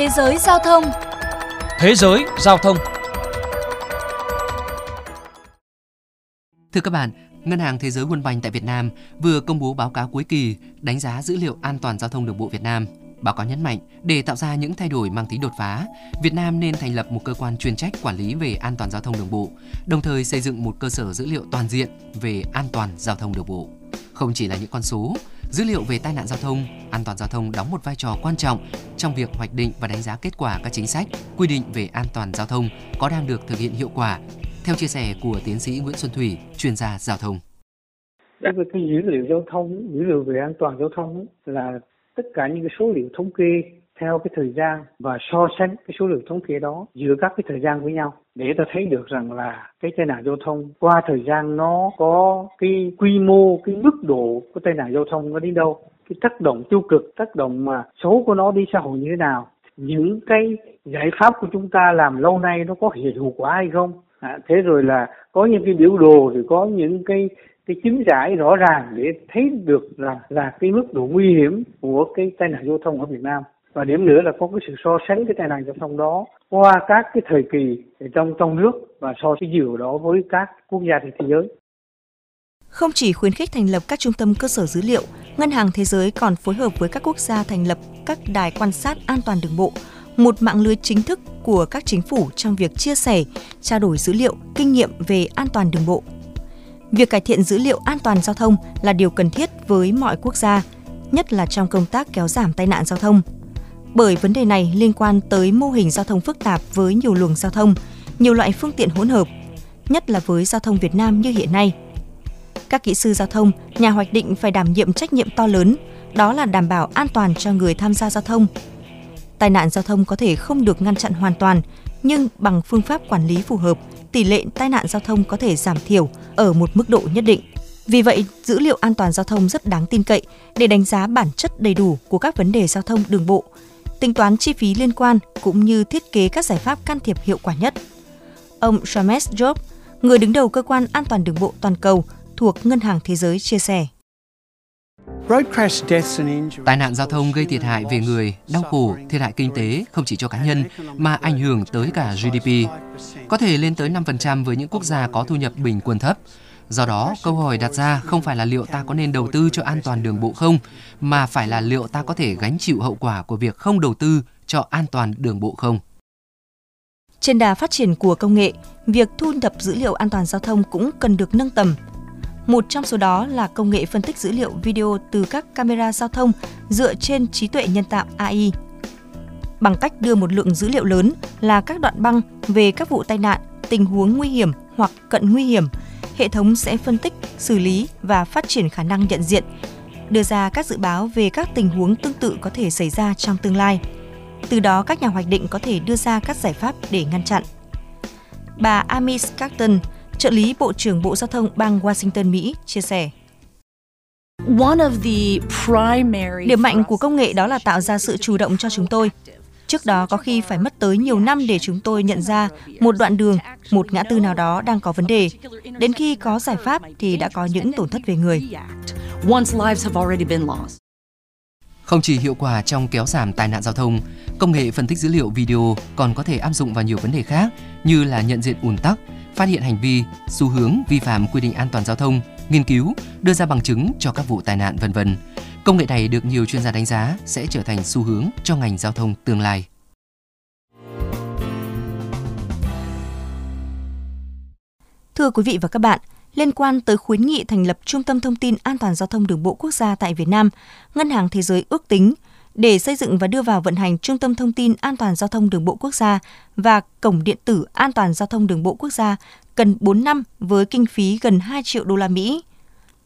Thế giới giao thông Thế giới giao thông Thưa các bạn, Ngân hàng Thế giới World Bank tại Việt Nam vừa công bố báo cáo cuối kỳ đánh giá dữ liệu an toàn giao thông đường bộ Việt Nam. Báo cáo nhấn mạnh, để tạo ra những thay đổi mang tính đột phá, Việt Nam nên thành lập một cơ quan chuyên trách quản lý về an toàn giao thông đường bộ, đồng thời xây dựng một cơ sở dữ liệu toàn diện về an toàn giao thông đường bộ. Không chỉ là những con số, dữ liệu về tai nạn giao thông, an toàn giao thông đóng một vai trò quan trọng trong việc hoạch định và đánh giá kết quả các chính sách, quy định về an toàn giao thông có đang được thực hiện hiệu quả. Theo chia sẻ của tiến sĩ Nguyễn Xuân Thủy, chuyên gia giao thông. Đối với cái dữ liệu giao thông, dữ liệu về an toàn giao thông là tất cả những cái số liệu thống kê theo cái thời gian và so sánh cái số liệu thống kê đó giữa các cái thời gian với nhau để ta thấy được rằng là cái tai nạn giao thông qua thời gian nó có cái quy mô cái mức độ của tai nạn giao thông nó đến đâu cái tác động tiêu cực tác động mà xấu của nó đi xã hội như thế nào. Những cái giải pháp của chúng ta làm lâu nay nó có hiệu quả hay không? À, thế rồi là có những cái biểu đồ rồi có những cái cái chứng giải rõ ràng để thấy được là là cái mức độ nguy hiểm của cái tai nạn giao thông ở Việt Nam và điểm nữa là có cái sự so sánh cái tai nạn giao thông đó qua các cái thời kỳ trong trong nước và so cái dữ đó với các quốc gia trên thế giới. Không chỉ khuyến khích thành lập các trung tâm cơ sở dữ liệu, Ngân hàng Thế giới còn phối hợp với các quốc gia thành lập các đài quan sát an toàn đường bộ, một mạng lưới chính thức của các chính phủ trong việc chia sẻ, trao đổi dữ liệu, kinh nghiệm về an toàn đường bộ. Việc cải thiện dữ liệu an toàn giao thông là điều cần thiết với mọi quốc gia, nhất là trong công tác kéo giảm tai nạn giao thông bởi vấn đề này liên quan tới mô hình giao thông phức tạp với nhiều luồng giao thông, nhiều loại phương tiện hỗn hợp, nhất là với giao thông Việt Nam như hiện nay. Các kỹ sư giao thông, nhà hoạch định phải đảm nhiệm trách nhiệm to lớn, đó là đảm bảo an toàn cho người tham gia giao thông. Tai nạn giao thông có thể không được ngăn chặn hoàn toàn, nhưng bằng phương pháp quản lý phù hợp, tỷ lệ tai nạn giao thông có thể giảm thiểu ở một mức độ nhất định. Vì vậy, dữ liệu an toàn giao thông rất đáng tin cậy để đánh giá bản chất đầy đủ của các vấn đề giao thông đường bộ, tính toán chi phí liên quan cũng như thiết kế các giải pháp can thiệp hiệu quả nhất. Ông James Job, người đứng đầu cơ quan an toàn đường bộ toàn cầu thuộc Ngân hàng Thế giới chia sẻ. Tai nạn giao thông gây thiệt hại về người, đau khổ, thiệt hại kinh tế không chỉ cho cá nhân mà ảnh hưởng tới cả GDP. Có thể lên tới 5% với những quốc gia có thu nhập bình quân thấp. Do đó, câu hỏi đặt ra không phải là liệu ta có nên đầu tư cho an toàn đường bộ không, mà phải là liệu ta có thể gánh chịu hậu quả của việc không đầu tư cho an toàn đường bộ không. Trên đà phát triển của công nghệ, việc thu thập dữ liệu an toàn giao thông cũng cần được nâng tầm. Một trong số đó là công nghệ phân tích dữ liệu video từ các camera giao thông dựa trên trí tuệ nhân tạo AI. Bằng cách đưa một lượng dữ liệu lớn là các đoạn băng về các vụ tai nạn, tình huống nguy hiểm hoặc cận nguy hiểm – hệ thống sẽ phân tích, xử lý và phát triển khả năng nhận diện, đưa ra các dự báo về các tình huống tương tự có thể xảy ra trong tương lai. Từ đó các nhà hoạch định có thể đưa ra các giải pháp để ngăn chặn. Bà Amy Scarton, trợ lý Bộ trưởng Bộ Giao thông bang Washington, Mỹ, chia sẻ. Điểm mạnh của công nghệ đó là tạo ra sự chủ động cho chúng tôi. Trước đó có khi phải mất tới nhiều năm để chúng tôi nhận ra một đoạn đường, một ngã tư nào đó đang có vấn đề. Đến khi có giải pháp thì đã có những tổn thất về người. Không chỉ hiệu quả trong kéo giảm tai nạn giao thông, công nghệ phân tích dữ liệu video còn có thể áp dụng vào nhiều vấn đề khác như là nhận diện ùn tắc, phát hiện hành vi, xu hướng vi phạm quy định an toàn giao thông, nghiên cứu, đưa ra bằng chứng cho các vụ tai nạn vân vân. Công nghệ này được nhiều chuyên gia đánh giá sẽ trở thành xu hướng cho ngành giao thông tương lai. Thưa quý vị và các bạn, liên quan tới khuyến nghị thành lập Trung tâm Thông tin An toàn Giao thông Đường bộ Quốc gia tại Việt Nam, Ngân hàng Thế giới ước tính để xây dựng và đưa vào vận hành Trung tâm Thông tin An toàn Giao thông Đường bộ Quốc gia và Cổng Điện tử An toàn Giao thông Đường bộ Quốc gia cần 4 năm với kinh phí gần 2 triệu đô la Mỹ.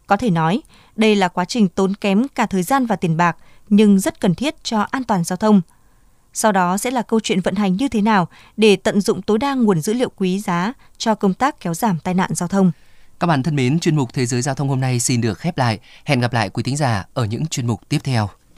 Có thể nói, đây là quá trình tốn kém cả thời gian và tiền bạc nhưng rất cần thiết cho an toàn giao thông. Sau đó sẽ là câu chuyện vận hành như thế nào để tận dụng tối đa nguồn dữ liệu quý giá cho công tác kéo giảm tai nạn giao thông. Các bạn thân mến, chuyên mục Thế giới giao thông hôm nay xin được khép lại. Hẹn gặp lại quý thính giả ở những chuyên mục tiếp theo.